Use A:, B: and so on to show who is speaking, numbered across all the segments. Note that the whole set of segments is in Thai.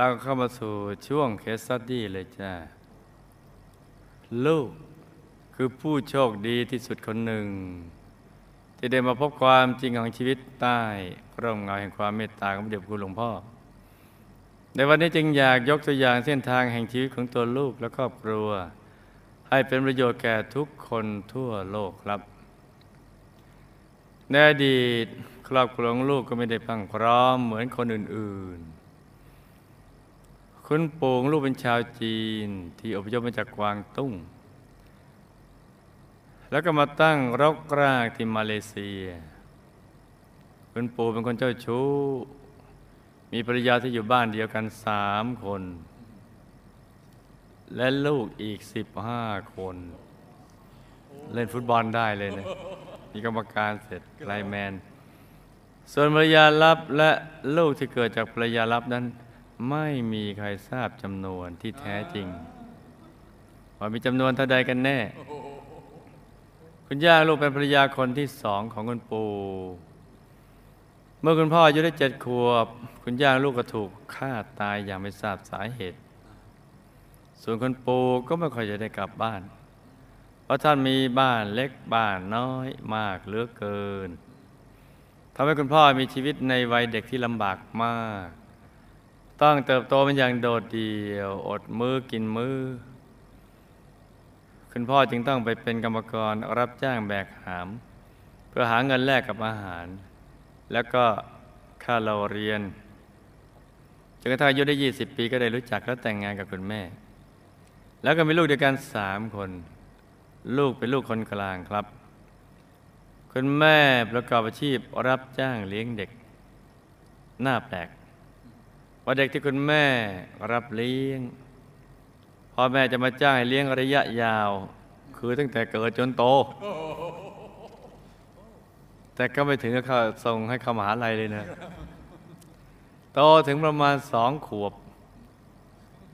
A: เราเข้ามาสู่ช่วงเคสสตดี้เลยจ้า ลูกคือผู้โชคดีที่สุดคนหนึ่ง ที่ได้มาพบความจริงของชีวิตใต้ร่มเงาแห่งความเมตตาของเดชพระคุณหลวงพ่อ ในวันนี้จึงอยากยกตัวอย่างเส้นทางแห่งชีวิตของตัวลูกและครอบครัว ให้เป็นประโยชน์แก่ทุกคนทั่วโลกครับ ในอดีตครอบครัวของลูกก็ไม่ได้พังพร้อมเหมือนคนอื่นๆ คุณปู่งลูกเป็นชาวจีนที่อพยพมาจากกวางตุ้ง แล้วก็มาตั้งรกรากที่มาเลเซีย คุณปู่เป็นคนเจ้าชู้ มีภรรยาที่อยู่บ้านเดียวกันสามคน และลูกอีกสิบห้าคน เล่นฟุตบอลได้เลยนะมีกรรมการเสร็จไลแมน ส่วนภรรยาลับและลูกที่เกิดจากภรรยาลับนั้น ไม่มีใครทราบจำนวนที่แท้จริง ว่ามีจำนวนเท่าใดกันแน่ คุณย่าลูกเป็นภรรยาคนที่สองของคุณปู่เมื่อคุณพ่ออายุได้เจ็ดขวบ คุณย่าลูกก็ถูกฆ่าตายอย่างไม่ทราบสาเหตุ ส่วนคุณปู่ก็ไม่ค่อยจะได้กลับบ้าน เพราะท่านมีบ้านเล็กบ้านน้อยมากเหลือเกินทำให้คุณพ่อมีชีวิตในวัยเด็กที่ลำบากมาก ต้องเติบโตเป็นอย่างโดดเดี่ยว อดมือกินมือ คุณพ่อจึงต้องไปเป็นกรรมกรรับจ้างแบกหาม เพื่อหาเงินแลกกับอาหาร แล้วก็ค่าเราเรียนจนกระทั่งอายุได้ 20 ปีก็ได้รู้จักและแต่งงานกับคุณแม่ แล้วก็มีลูกด้วยกันสามคน ลูกเป็นลูกคนกลางครับ คุณแม่ประกอบอาชีพรับจ้างเลี้ยงเด็ก หน้าแปลก ว่าเด็กที่คุณแม่รับเลี้ยงพ่อแม่จะมาจ้างให้เลี้ยงระยะยาว คือตั้งแต่เกิดจนโต แต่ก็ไม่ถึงกับเขาส่งให้เข้ามหาลัยเลยนะ โตถึงประมาณสองขวบ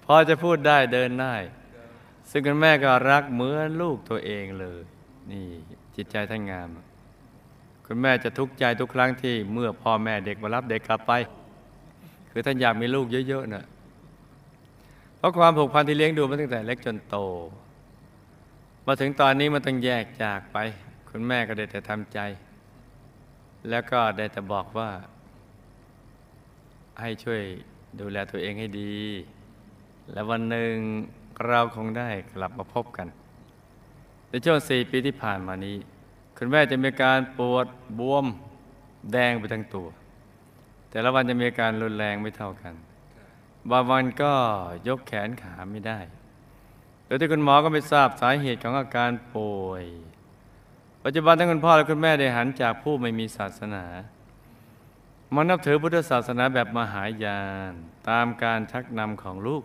A: พอจะพูดได้เดินได้ซึ่งคุณแม่ก็รักเหมือนลูกตัวเองเลย นี่จิตใจท่านงาม คุณแม่จะทุกข์ใจทุกครั้งที่เมื่อพ่อแม่เด็กมารับเด็กกลับไป คือท่านอยากมีลูกเยอะๆนะเพราะความผูกพันที่เลี้ยงดูมาตั้งแต่เล็กจนโต มาถึงตอนนี้มันต้องแยกจากไป คุณแม่ก็ได้แต่ทำใจ แล้วก็ได้แต่บอกว่า ให้ช่วยดูแลตัวเองให้ดี และวันหนึ่งเราคงได้กลับมาพบกันในช่วงสี่ปีที่ผ่านมานี้ คุณแม่จะมีการปวดบวมแดงไปทั้งตัว แต่ละวันจะมีอาการรุนแรงไม่เท่ากัน บางวันก็ยกแขนขาไม่ได้ โดยที่คุณหมอก็ไม่ทราบสาเหตุของอาการป่วย ปัจจุบันทั้งคุณพ่อและคุณแม่ได้หันจากผู้ไม่มีศาสนามานับถือพุทธศาสนาแบบมหายานตามการชักนำของลูก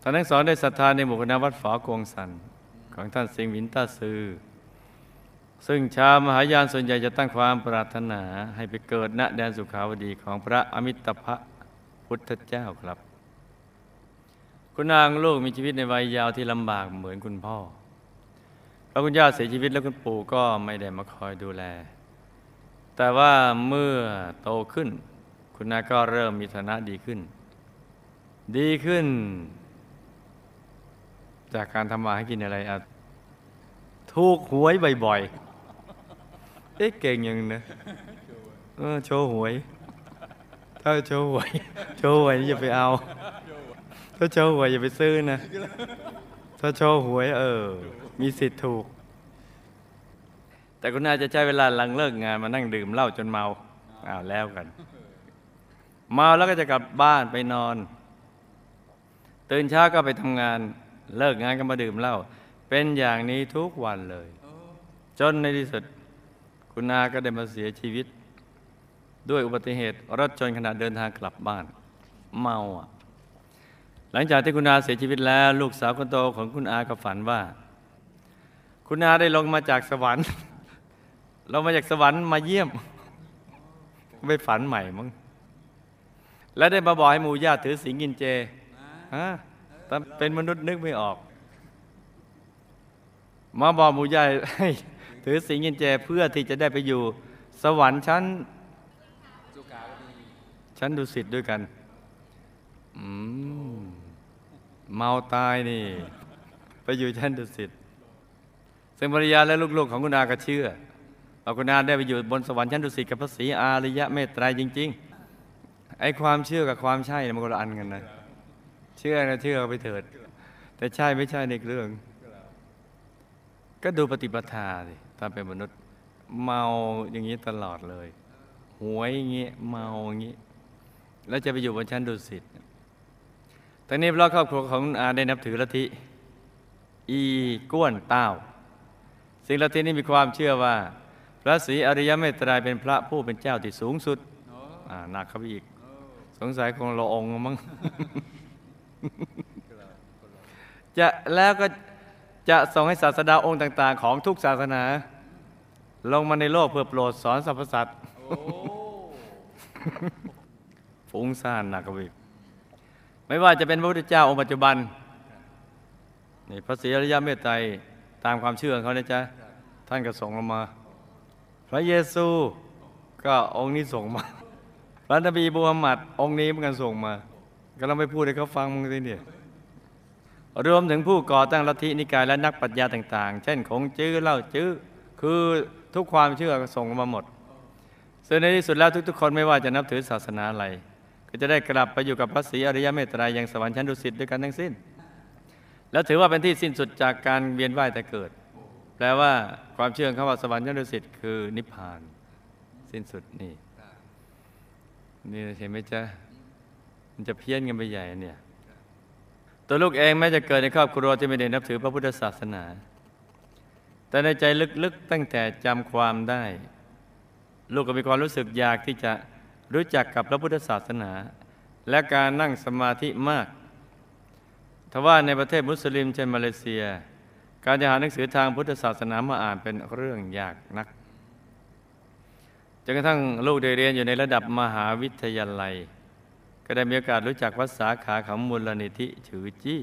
A: ท่านทั้งสองได้ศรัทธาในหมู่คณะวัดฝอกวงสัน ของท่านสิงห์วินตาซือ ซึ่งชาวมหายานส่วนใหญ่จะตั้งความปรารถนาให้ไปเกิดณแดนสุขาวดีของพระอมิตภะพุทธเจ้าครับ คุณนางลูกมีชีวิตในวัยยาวที่ลำบากเหมือนคุณพ่อพระคุณย่าเสียชีวิตแล้วคุณปู่ก็ไม่ได้มาคอยดูแล แต่ว่าเมื่อโตขึ้น คุณนาก็เริ่มมีฐานะดีขึ้น ดีขึ้น จากการทำมาให้กินอะไรอะถูกหวยบ่อยๆ อ๊ะเก่งยังนะเออโชว์หวย ถ้าโชว์หวย โชว์หวยอย่าไปเอา ถ้าโชว์หวยอย่าไปซื้อนะ ถ้าโชว์หวย เออ มีสิทธิ์ถูก แต่คุณอาจะใช้เวลาหลังเลิกงานมานั่งดื่มเหล้าจนเมาอ้าวแล้วกัน เมาแล้วก็จะกลับบ้านไปนอน ตื่นเช้าก็ไปทำงาน เลิกงานก็มาดื่มเหล้าเป็นอย่างนี้ทุกวันเลย จนในที่สุด คุณอาก็ได้มาเสียชีวิต ด้วยอุบัติเหตุรถชนขณะเดินทางกลับบ้าน เมาอะ หลังจากที่คุณอาเสียชีวิตแล้ว ลูกสาวคนโตของคุณอาก็ฝันว่า คุณอาได้ลงมาจากสวรรค์เรามาจากสวรรค์มาเยี่ยมไปฝันใหม่มั้งแล้วได้มาบอกให้หมู่ญาติถือสิงกินเจฮะแต่เป็นมนุษย์นึกไม่ออก มาบอกหมู่ญาติให้ ถือสิงกินเจเพื่อที่จะได้ไปอยู่ สวรรค์ชั้นชั้นดุสิตด้วยกันอืมเมาตายนี่ ไปอยู่ชั้นดุสิตซึ่งภรรยาและลูกๆของคุณอาก็เชื่อว่าคุณอาได้ไปอยู่บนสวรรค์ชั้นดุสิตกับพระศรีอาริยะเมตไตรจริง ๆ ไอ้ความเชื่อกับความใช่มันคนละอันกันนะเชื่อนะเชื่อไปเถิด แต่ใช่ไม่ใช่ในเรื่อง ก็ดูปฏิปทาสิ ตอนเป็นมนุษย์เมาอย่างนี้ตลอดเลย หวยอย่างนี้เมาอย่างนี้ แล้วจะไปอยู่บนชั้นดุสิตตอนนี้เพราะครอบครัวของคุณอาได้นับถือลัทธิอีก้วนเต้าสิ่งลัทธินี้มีความเชื่อว่า พระศรีอริยเมตตาเป็นพระผู้เป็นเจ้าที่สูงสุดอ่าหนักเข้าไปอีก สงสัยคงละองมั้งจะแล้วก็จะส่งให้ศาสดาองค์ต่าง ๆ ของทุกศาสนา ลงมาในโลกเพื่อโปรดสอนสรรพสัตว์ฟุ้งซ่านหนักกว่าอีกไม่ว่าจะเป็นพระพุทธเจ้าองค์ปัจจุบันนี่พระศรีอริยเมตไตรตามความเชื่อของเขานะจ๊ะท่านก็ส่งลงมา พระเยซูก็องค์นี้ส่งมา พระนบีบูฮัมมัดองค์นี้เหมือนกันส่งมาก็เราไม่พูดให้เขาฟังมึงสิเนี่ยรวมถึงผู้ก่อตั้งลัทธินิกายและนักปรัชญาต่าง ๆ เช่นคงจื้อเล่าจื้อคือ ทุกความเชื่อก็ส่งมาหมดซึ่งในที่สุดแล้วทุก ๆ คนไม่ว่าจะนับถือศาสนาอะไร ก็จะได้กลับไปอยู่กับพระศรีอริยเมตตรายยังสวรรค์ชั้นดุสิตด้วยกันทั้งสิ้น แล้วถือว่าเป็นที่สิ้นสุดจากการเวียนว่ายแต่เกิด แปลว่าความเชื่อของเขาว่าสวรรค์ชั้นดุสิตคือนิพพาน สิ้นสุดนี่นี่เห็นไหมจ๊ะมันจะเพี้ยนกันไปใหญ่เนี่ย ตัวลูกเองแม้จะเกิดในครอบครัวที่ไม่ได้นับถือพระพุทธศาสนา แต่ในใจลึกๆตั้งแต่จำความได้ ลูกก็มีความรู้สึกอยากที่จะรู้จักกับพระพุทธศาสนา และการนั่งสมาธิมากทว่าในประเทศมุสลิมเช่นมาเลเซีย การจะหาหนังสือทางพุทธศาสนามาอ่านเป็นเรื่องยากนักจนกระทั่งลูกได้เรียนอยู่ในระดับมหาวิทยาลัย ก็ได้มีโอกาสรู้จักวัดสาขาของมูลนิธิฉือจี้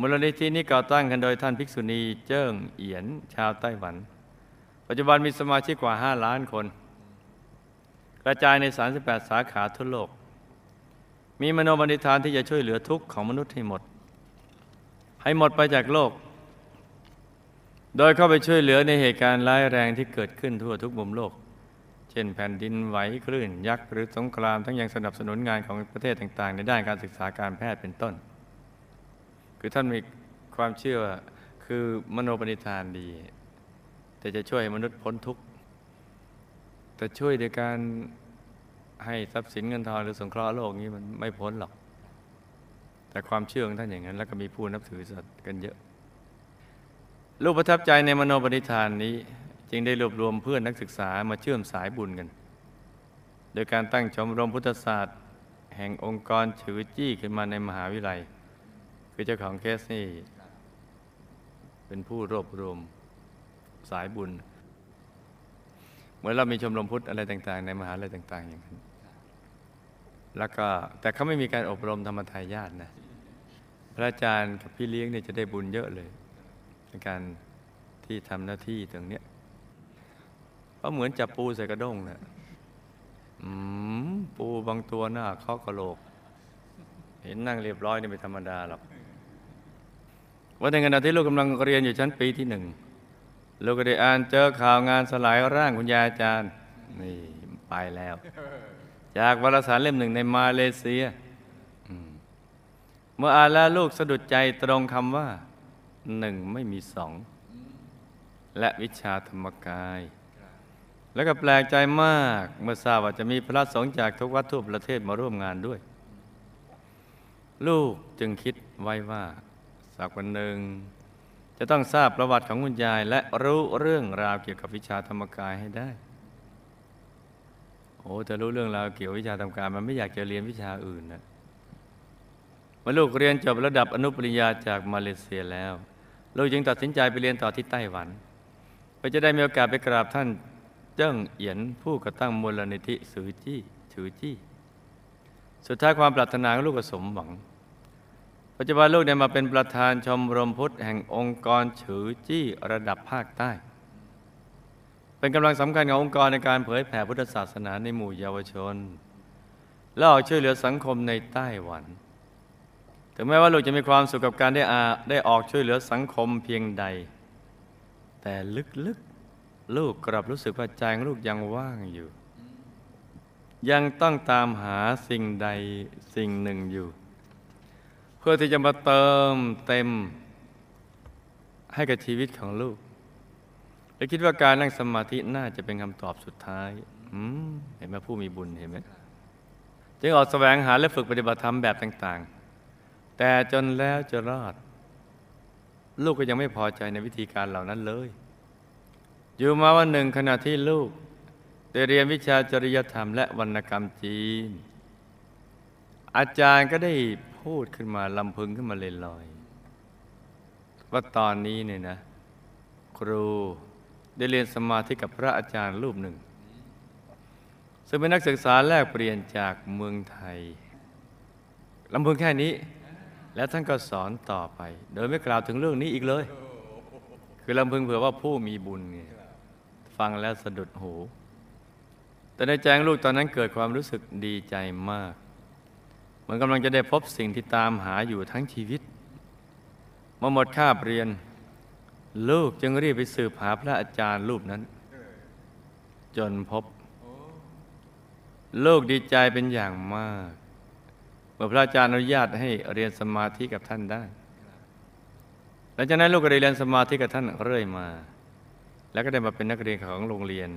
A: มูลนิธินี้ก่อตั้งกันโดยท่านภิกษุณีเจิ้งเอียน ชาวไต้หวัน ปัจจุบันมีสมาชิกกว่า 5 ล้านคน กระจายใน 38 สาขาทั่วโลก มีมโนบันิธานที่จะช่วยเหลือทุกข์ของมนุษย์ให้หมด ให้หมดไปจากโลก โดยเข้าไปช่วยเหลือในเหตุการณ์ร้ายแรงที่เกิดขึ้นทั่วทุกมุมโลก เช่นแผ่นดินไหวคลื่น ยักษ์หรือสงครามทั้งยังสนับสนุนงานของประเทศต่างๆ ในด้านการศึกษาการแพทย์เป็นต้น คือท่านมีความเชื่อคือมโนปณิธานดี แต่จะช่วยมนุษย์พ้นทุกข์แต่ช่วยโดยการให้ทรัพย์สินเงินทองหรือสงเคราะห์โลกนี้มันไม่พ้นหรอก แต่ความเชื่อของท่านอย่างนั้น แล้วก็มีผู้นับถือสัตว์กันเยอะลูกประทับใจในมโนปณิธานนี้ จึงได้รวบรวมเพื่อนนักศึกษามาเชื่อมสายบุญกัน โดยการตั้งชมรมพุทธศาสตร์ แห่งองค์กรฉือจี้ขึ้นมาในมหาวิทยาลัย คือเจ้าของเคสนี่ เป็นผู้รวบรวมสายบุญ เหมือนเรามีชมรมพุทธอะไรต่าง ๆ ในมหาลัยต่าง ๆ อย่างนั้น แล้วก็แต่เขาไม่มีการอบรมธรรมทายาทนะ พระอาจารย์กับพี่เลี้ยงเนี่ยจะได้บุญเยอะเลยในการที่ทำหน้าที่ตรงเนี้ยเพราะเหมือนจับปูใส่กระด้งนะอืมปูบางตัวหน้าเคาะกระโหลก เห็นนั่งเรียบร้อยนี่ไม่ธรรมดาหรอก วันในขณะที่ลูกกำลังเรียนอยู่ชั้นปีที่หนึ่งลูกก็ได้อ่านเจอข่าวงานสลายร่างคุณยายอาจารย์ นี่ไปแล้ว จากวารสารเล่มหนึ่งในมาเลเซียเมื่ออ่านแล้วลูกสะดุดใจตรงคำว่าหนึ่งไม่มีสอง และวิชาธรรมกาย แล้วก็แปลกใจมาก เมื่อทราบว่าจะมีพระสงฆ์จากทุกวัดทั่วประเทศมาร่วมงานด้วย ลูกจึงคิดไว้ว่า สักวันหนึ่ง จะต้องทราบประวัติของคุณยาย และรู้เรื่องราวเกี่ยวกับวิชาธรรมกายให้ได้ โอ้จะรู้เรื่องราวเกี่ยวกับวิชาธรรมกายมันไม่อยากจะเรียนวิชาอื่นนะเมื่อลูกเรียนจบระดับอนุปริญญาจากมาเลเซียแล้ว ลูกจึงตัดสินใจไปเรียนต่อที่ไต้หวันเพื่อจะได้มีโอกาสไปกราบท่านเจิ้งเอียนผู้ก่อตั้งมูลนิธิสือจี้ถือจี้ สุดท้ายความปรารถนาของลูกก็สมหวัง ปัจจุบันลูกได้มาเป็นประธานชมรมพุทธแห่งองค์กรฉือจี้ระดับภาคใต้ เป็นกำลังสำคัญขององค์กรในการเผยแผ่พุทธศาสนาในหมู่เยาวชน และออกช่วยเหลือสังคมในไต้หวัน ถึงแม้ว่าลูกจะมีความสุขกับการได้อาได้ออกช่วยเหลือสังคมเพียงใด แต่ลึกๆลูกกลับรู้สึกว่าใจของลูกยังว่างอยู่ ยังต้องตามหาสิ่งใดสิ่งหนึ่งอยู่ พื่อที่จะมาเติมเต็มให้กับชีวิตของลูก และคิดว่าการนั่งสมาธิน่าจะเป็นคำตอบสุดท้ายเห็นไหมผู้มีบุญเห็นไหมจึงออกแสวงหาและฝึกปฏิบัติธรรมแบบต่าง ๆ แต่จนแล้วจะรอด ลูกก็ยังไม่พอใจในวิธีการเหล่านั้นเลย อยู่มาวันหนึ่งขณะที่ลูกได้เรียนวิชาจริยธรรมและวรรณกรรมจีน อาจารย์ก็ได้ พูดขึ้นมาลำพึงขึ้นมาลอยๆว่าตอนนี้เนี่ยนะ ครูได้เรียนสมาธิกับพระอาจารย์รูปหนึ่ง ซึ่งเป็นนักศึกษาแลกเปลี่ยนจากเมืองไทยลำพึงแค่นี้ แล้วท่านก็สอนต่อไป โดยไม่กล่าวถึงเรื่องนี้อีกเลย คือลำพึงเผื่อว่าผู้มีบุญไงฟังแล้วสะดุดหู แต่ในใจงลูกตอนนั้นเกิดความรู้สึกดีใจมาก มือนกำลังจะได้พบสิ่งที่ตามหาอยู่ทั้งชีวิตเมื่อหมดคาบเรียน ลูกจึงรีบไปสืบหาพระอาจารย์รูปนั้น จนพบ ลูกดีใจเป็นอย่างมากเมื่อพระอาจารย์อนุญาตให้เรียนสมาธิกับท่านได้หลังจากนั้นลูกก็ได้เรียนสมาธิกับท่านเรื่อยมา แล้วก็ได้มาเป็นนักเรียนของโรงเรียน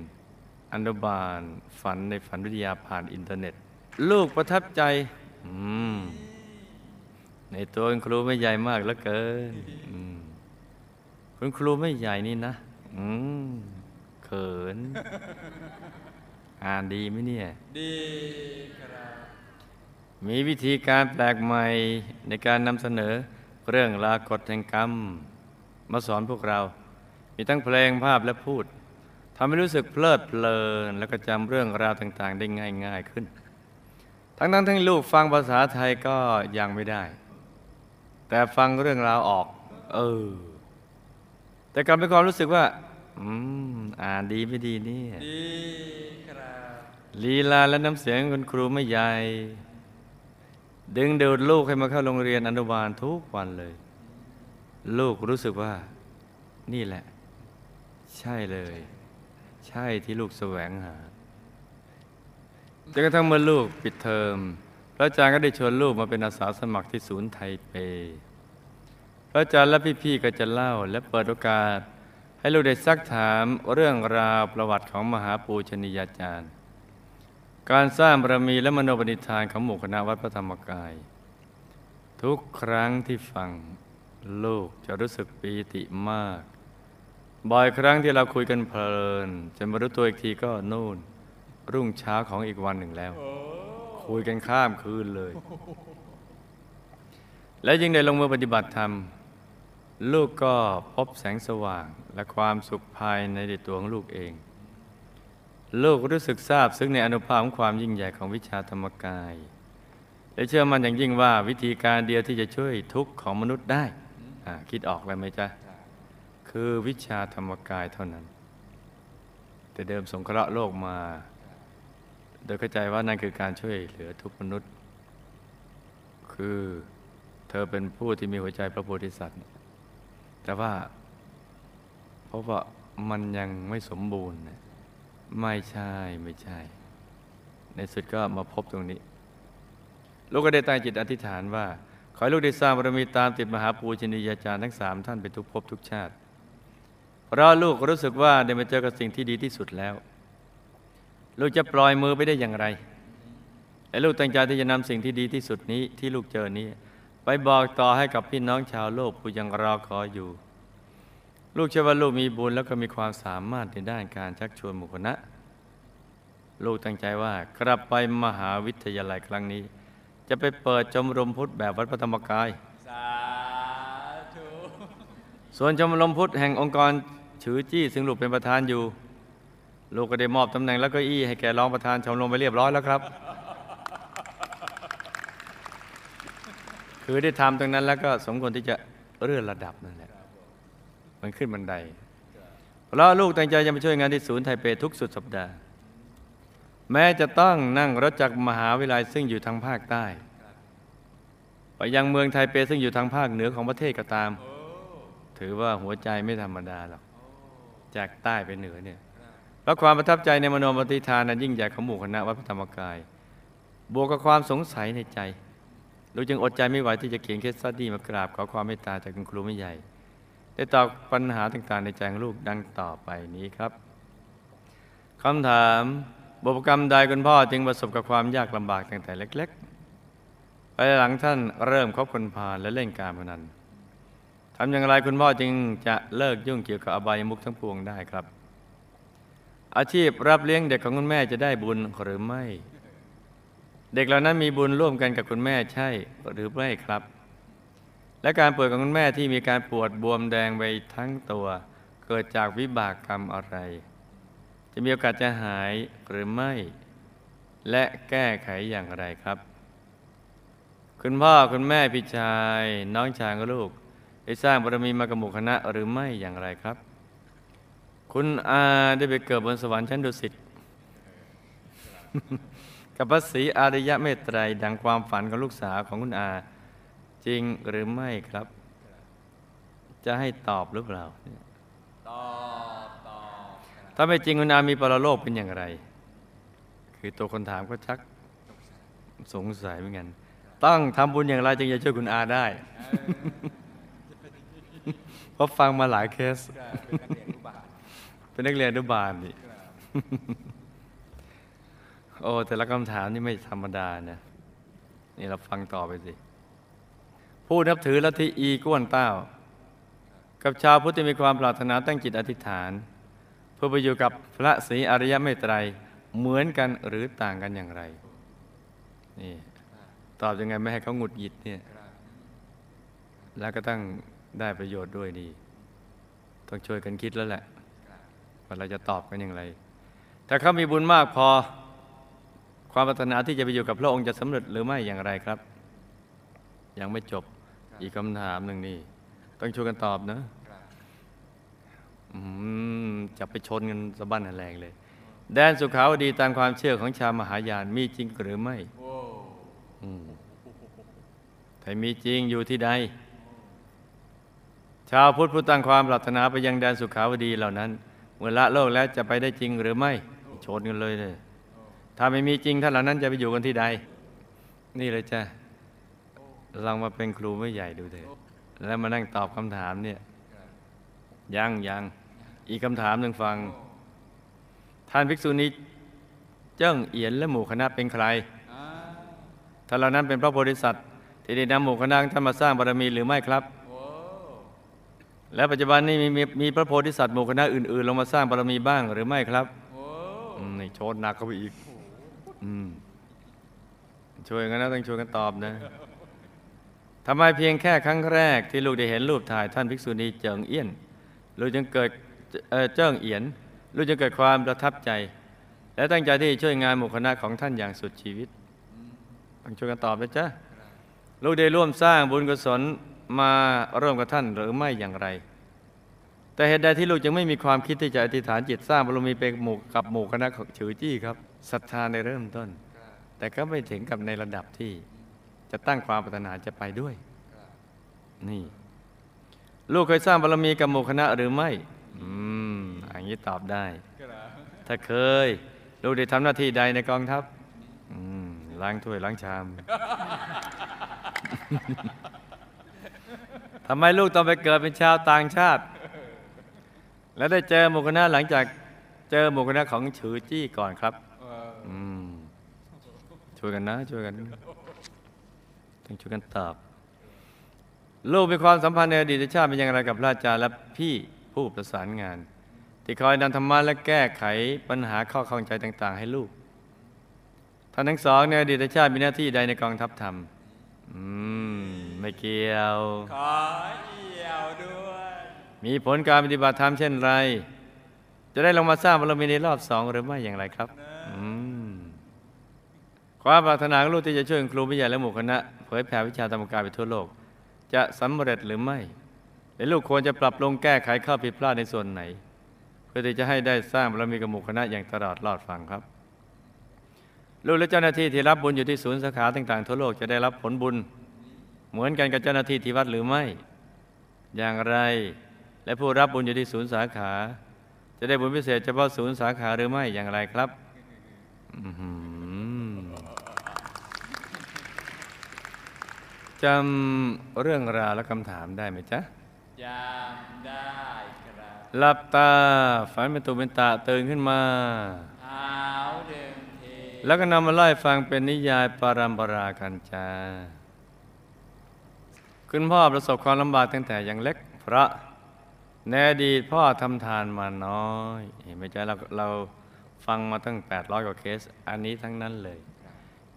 A: อนุบาลฝันในฝันวิทยาผ่านอินเทอร์เน็ต ลูกประทับใจ ในตัวคุณครูไม่ใหญ่มากเหลือเกินอืมคุณครูไม่ใหญ่นี่นะอืมเขิน อ่านดีไหมเนี่ย
B: ดีครับ
A: มีวิธีการแปลกใหม่ในการนำเสนอเรื่องราวกฎแห่งกรรม มาสอนพวกเรา มีทั้งเพลงภาพและพูดทำให้รู้สึกเพลิดเพลิน แล้วก็จำเรื่องราวต่าง ๆ ได้ง่าย ๆ ขึ้น ทั้งๆที่ลูกฟังภาษาไทยก็ยังไม่ได้ แต่ฟังเรื่องราวออก เออ แต่กลับมีความรู้สึกว่า อืม อ่านดีไม่ดีเนี่ย
B: ดีครับ
A: ลีลาและน้ำเสียงคุณครูไม่ใหญ่ ดึงดูดลูกให้มาเข้าโรงเรียนอนุบาลทุกวันเลย ลูกรู้สึกว่า นี่แหละ ใช่เลย ใช่ที่ลูกแสวงหา จนกระทั่งเมื่อลูกปิดเทอมพระอาจารย์ก็ได้ชวนลูกมาเป็นอาสาสมัครที่ศูนย์ไทเป พระอาจารย์และพี่ๆก็จะเล่าและเปิดโอกาส ให้ลูกได้ซักถามเรื่องราวประวัติของมหาปูชนียาจารย์ การสร้างบารมีและมโนปณิธานของหมู่คณะวัดพระธรรมกาย ทุกครั้งที่ฟังลูกจะรู้สึกปีติมาก บ่อยครั้งที่เราคุยกันเพลินจนมารู้ตัวอีกทีก็นู่น รุ่งเช้าของอีกวันหนึ่งแล้ว คุยกันข้ามคืนเลย และยิ่งได้ลงมือปฏิบัติธรรม ลูกก็พบแสงสว่างและความสุขภายในตัวของลูกเอง ลูกรู้สึกทราบซึ้งในอนุภาพของความยิ่งใหญ่ของวิชาธรรมกาย และเชื่อมันอย่างยิ่งว่าวิธีการเดียวที่จะช่วยทุกข์ของมนุษย์ได้อ่าคิดออกแล้วไหมจ๊ะ คือวิชาธรรมกายเท่านั้นแต่เดิมสงเคราะห์โลกมาโดยเข้าใจว่านั่นคือการช่วยเหลือทุกมนุษย์ คือเธอเป็นผู้ที่มีหัวใจพระโพธิสัตว์ แต่ว่า เพราะว่ามันยังไม่สมบูรณ์ ไม่ใช่ไม่ใช่ ในสุดก็มาพบตรงนี้ ลูกก็ได้ตั้งจิตอธิษฐานว่า ขอให้ลูกได้สร้างบารมีตามติดมหาปูชนียาจารย์ทั้งสามท่านเป็นทุกภพทุกชาติ เพราะลูกรู้สึกว่าได้มาเจอกับสิ่งที่ดีที่สุดแล้ว ลูกจะปล่อยมือไปได้อย่างไรและลูกตั้งใจที่จะนำสิ่งที่ดีที่สุดนี้ที่ลูกเจอนี้ ไปบอกต่อให้กับพี่น้องชาวโลกผู้ยังรอคอยอยู่ ลูกเชื่อว่าลูกมีบุญแล้วก็มีความสามารถในด้านการชักชวนหมู่คณะ ลูกตั้งใจว่ากลับไปมหาวิทยาลัยครั้งนี้ จะไปเปิดชมรมพุทธแบบวัดพระธรรมกาย
B: สาธุ
A: ส่วนชมรมพุทธแห่งองค์กรฉือจี้ซึ่งลูกเป็นประธานอยู่ ลูกก็ได้มอบตำแหน่งและเก็อี้ให้แก่รองประธานชมรมไปเรียบร้อยแล้วครับ คือได้ทำตรงนั้นแล้วก็สมควรที่จะเลื่อนระดับนั่นแหละ มันขึ้นบันไดเพราะลูกตั้งใจจะมาช่วยงานที่ศูนย์ไทเปทุกสุดสัปดาห์ แม้จะต้องนั่งรถจากมหาวิทยาลัยซึ่งอยู่ทางภาคใต้ ไปยังเมืองไทเปซึ่งอยู่ทางภาคเหนือของประเทศก็ตาม ถือว่าหัวใจไม่ธรรมดาหรอก จากใต้ไปเหนือเนี่ย เพราะความประทับใจในมโนปฏิทานนั้นยิ่งใหญ่ของหมู่คณะวัดพระธรรมกาย บวกกับความสงสัยในใจลูกจึงอดใจไม่ไหวที่จะเขียนเคสสตัดดี้มากราบขอความเมตตาจากคุณครูไม่ใหญ่ ได้ตอบปัญหาต่างๆ ในใจของลูกดังต่อไปนี้ครับคำถามบุพกรรมใดคุณพ่อจึงประสบกับความยากลำบากตั้งแต่เล็ก ๆ ไปหลังท่านเริ่มคบคนพาลและเล่นการพนันทำอย่างไรคุณพ่อจึงจะเลิกยุ่งเกี่ยวกับอบายมุขทั้งปวงได้ครับ อาชีพรับเลี้ยงเด็กของคุณแม่จะได้บุญหรือไม่ เด็กเหล่านั้นมีบุญร่วมกันกับคุณแม่ใช่หรือไม่ครับ และการป่วยของคุณแม่ที่มีการปวดบวมแดงไปทั้งตัว เกิดจากวิบากกรรมอะไร จะมีโอกาสจะหายหรือไม่ และแก้ไขอย่างไรครับ คุณพ่อคุณแม่พี่ชาย น้องชายกับลูกได้สร้างบารมีมากับหมู่คณะหรือไม่อย่างไรครับ คุณอาได้ไปเกิดบนสวรรค์ชั้นดุสิตกับพระศรีอารยะเมตไตรดังความฝันของลูกสาวของคุณอา จริงหรือไม่ครับ จะให้ตอบหรือเปล่า
B: ตอบตอบครับ
A: ถ้าไม่จริงคุณอามีปรโลกเป็นอย่างไร คือตัวคนถามก็ชักสงสัยเหมือนกันต้องทำบุญอย่างไรจึงจะช่วยคุณอาได้เพราะฟังมาหลายเคส
B: ครับ เป็นนักเรียนอนุบาล
A: เป็นนักเรียนอนุบาลนี่
B: ครับ
A: โอ้แต่ละคำถามนี่ไม่ธรรมดานะนี่เราฟังต่อไปสิ ผู้นับถือลัทธิอีก้วนเต้า กับชาวพุทธมีความปรารถนาตั้งจิตอธิษฐาน เพื่อไปอยู่กับพระศรีอริยเมตไตรเหมือนกันหรือต่างกันอย่างไร นี่ ตอบยังไงไม่ให้เขาหงุดหงิดเนี่ย แล้วก็ต้องได้ประโยชน์ด้วยดี ต้องช่วยกันคิดแล้วแหละ ว่าเราจะตอบกันอย่างไร ถ้าเขามีบุญมากพอความปรารถนาที่จะไปอยู่กับพระองค์จะสำเร็จหรือไม่อย่างไรครับ ยังไม่จบอีกคำถามหนึ่งนี่ ต้องช่วยกันตอบนะ
B: ครับ
A: อืมจะไปชนกันสะบั้นแรงเลย แดนสุขาวดีตามความเชื่อของชาวมหายานมีจริงหรือไม่
B: โอ้
A: อืมถ้ามีจริงอยู่ที่ใด ชาวพุทธผู้ตั้งความปรารถนาไปยังแดนสุขาวดีเหล่านั้น เมื่อละโลกแล้วจะไปได้จริงหรือไม่ชนกันเลยเลยถ้าไม่มีจริงท่านเหล่านั้นจะไปอยู่กันที่ใด นี่เลยจ้ะลองมาเป็นครูไม่ใหญ่ดูเถอะแล้วมานั่งตอบคำถามเนี่ยยังยังอีกคำถามหนึ่งฟัง ท่านภิกษุนี้เจิ้งเอียนและหมู่คณะเป็นใคร
B: อ่า
A: ท่านเหล่านั้นเป็นพระโพธิสัตว์ที่ได้นำหมู่คณะท่านมาสร้างบารมีหรือไม่ครับ และปัจจุบันนี้มีมีมีพระโพธิสัตว์หมู่คณะอื่น ๆ ลงมาสร้างบารมีบ้างหรือไม่ครับนี่โชดหนักเข้าไปอีกอช่วยกันนะต้องช่วยกันตอบนะทำไมเพียงแค่ครั้งแรก ที่ลูกได้เห็นรูปถ่ายท่านภิกษุณีเจิงเอี้ยนลูกจึงเกิดเอ่อเจิ้งเอียนลูกจึงเกิดความประทับใจ และตั้งใจที่ช่วยงานหมู่คณะของท่านอย่างสุดชีวิตต้องช่วยกันตอบนะจ๊ะลูกได้ร่วมสร้างบุญกุศล มาร่วมกับท่านหรือไม่อย่างไร แต่เหตุใดที่ลูกจึงไม่มีความคิดที่จะอธิษฐานจิตสร้างบารมีเป็นหมู่กับหมู่คณะของฉือจี้ครับศรัทธาในเริ่มต้น แต่ก็ไม่ถึงกับในระดับที่จะตั้งความปรารถนาจะไปด้วย นี่ ลูกเคยสร้างบารมีกับหมู่คณะหรือไม่ อืมอย่างนี้ตอบได้ ถ้าเคย ลูกได้ทำหน้าที่ใดในกองทัพล้างถ้วยล้างชาม ทำไมลูกต้องไปเกิดเป็นชาวต่างชาติ แล้วได้เจอหมู่คณะหลังจากเจอหมู่คณะของฉือจี้ก่อนครับช่วยกันนะ ช่วยกันต้องช่วยกันตอบลูกมีความสัมพันธ์ในอดีตชาติเป็นอย่างไรกับพระอาจารย์และพี่ผู้ประสานงาน ที่คอยนำธรรมะและแก้ไขปัญหาข้อข้องใจต่าง ๆ ให้ลูกท่านทั้งสองในอดีตชาติมีหน้าที่ใดในกองทัพธรรม อืม ไม่เกี่ยว
B: ขอเอี่ยวด้วย
A: มีผลการปฏิบัติธรรมเช่นไร จะได้ลงมาสร้างบารมีในรอบสองหรือไม่อย่างไรครับ อืมความปรารถนาของลูกที่จะช่วยครูวิทยาและหมู่คณะเผยแผ่วิชาธรรมกายไปทั่วโลก จะสำเร็จหรือไม่ และลูกควรจะปรับปรุงแก้ไขข้อผิดพลาดในส่วนไหน เพื่อที่จะให้ได้สร้างบารมีกับหมู่คณะอย่างตลอดรอดฟังครับ ลูกและเจ้าหน้าที่ที่รับบุญอยู่ที่ศูนย์สาขาต่างๆทั่วโลกจะได้รับผลบุญ เหมือนกันกับเจ้าหน้าที่ที่วัดหรือไม่ อย่างไร และผู้รับบุญอยู่ที่ศูนย์สาขา จะได้บุญพิเศษเฉพาะศูนย์สาขาหรือไม่อย่างไรครับอื้อหือจำเรื่องราวและคำถามได้ไหมจ๊ะ
B: จำได้ครับ
A: หลับตาฝันเป็นตุเป็นตะตื่นขึ้นมา
B: เท้าเดิมที
A: แล้วก็นำมาไล่ฟังเป็นนิยายปารัมปรากันจาคุณพ่อประสบความลำบากตั้งแต่ยังเล็กเพราะในอดีตพ่อทำทานมาน้อย เห็นไหมจ๊ะเราเราฟังมาตั้ง 800 กว่าเคส อันนี้ทั้งนั้นเลย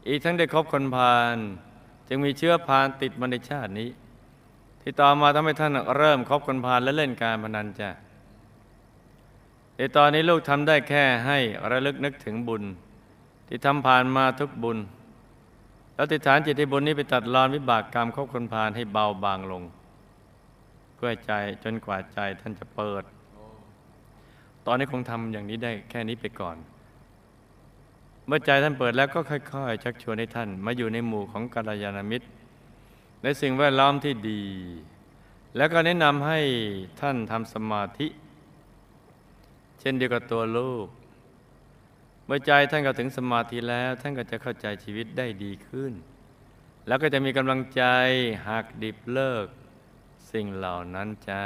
A: อีกทั้งได้คบคนพาลจึงมีเชื้อพานติดมาในชาตินี้ ที่ต่อมาทำให้ท่านเริ่มคบคนพาลและเล่นการพนันจ้ะในตอนนี้ลูกทำได้แค่ให้ระลึกนึกถึงบุญ ที่ทำผ่านมาทุกบุญ แล้วติดฐานจิตที่บุญนี้ไปตัดรอนวิบากกรรมคบคนพาลให้เบาบางลง เพื่อใจจนกว่าใจท่านจะเปิด ตอนนี้คงทำอย่างนี้ได้แค่นี้ไปก่อน เมื่อใจท่านเปิดแล้วก็ค่อยๆ ชักชวนให้ท่าน มาอยู่ในหมู่ของกัลยาณมิตรในสิ่งแวดล้อมที่ดี แล้วก็แนะนำให้ท่านทำสมาธิ เช่นเดียวกับตัวลูก เมื่อใจท่านก็ถึงสมาธิแล้ว ท่านก็จะเข้าใจชีวิตได้ดีขึ้น แล้วก็จะมีกำลังใจหักดิบเลิก สิ่งเหล่านั้นจ้า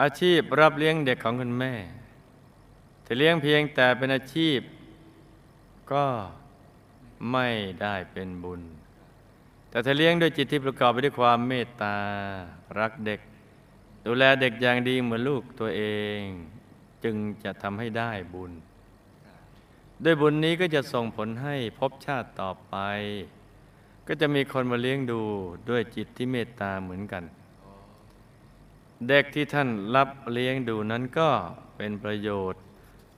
A: อาชีพรับเลี้ยงเด็กของคุณแม่ถ้าเลี้ยงเพียงแต่เป็นอาชีพ ก็ไม่ได้เป็นบุญ แต่ถ้าเลี้ยงด้วยจิตที่ประกอบไปด้วยความเมตตา รักเด็ก ดูแลเด็กอย่างดีเหมือนลูกตัวเอง จึงจะทำให้ได้บุญ ด้วยบุญนี้ก็จะส่งผลให้พบชาติต่อไป ก็จะมีคนมาเลี้ยงดูด้วยจิตที่เมตตาเหมือนกัน เด็กที่ท่านรับเลี้ยงดูนั้นก็เป็นประโยชน์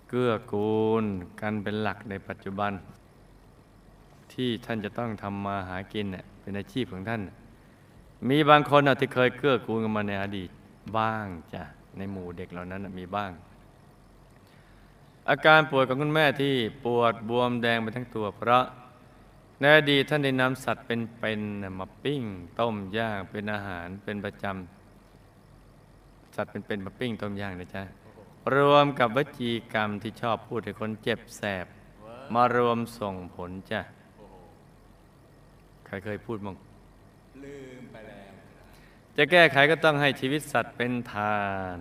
A: เกื้อกูลกันเป็นหลักในปัจจุบัน ที่ท่านจะต้องทำมาหากินเป็นอาชีพของท่าน มีบางคนที่เคยเกื้อกูลกันมาในอดีตบ้างจ้ะในหมู่เด็กเหล่านั้นมีบ้าง อาการป่วยของคุณแม่ที่ปวดบวมแดงไปทั้งตัวเพราะในอดีตท่านได้นำสัตว์เป็นๆน่ะมาปิ้ง ต้มย่างเป็นอาหารเป็นประจำสัตว์เป็นๆมาปิ้งต้มย่างนะจ๊ะรวมกับวจีกรรมที่ชอบพูดให้คนเจ็บแสบ มารวมส่งผลจ้ะใครเคยพูดมั้ง
B: ลืมไปแล้ว
A: จะแก้ไขก็ต้องให้ชีวิตสัตว์เป็นทาน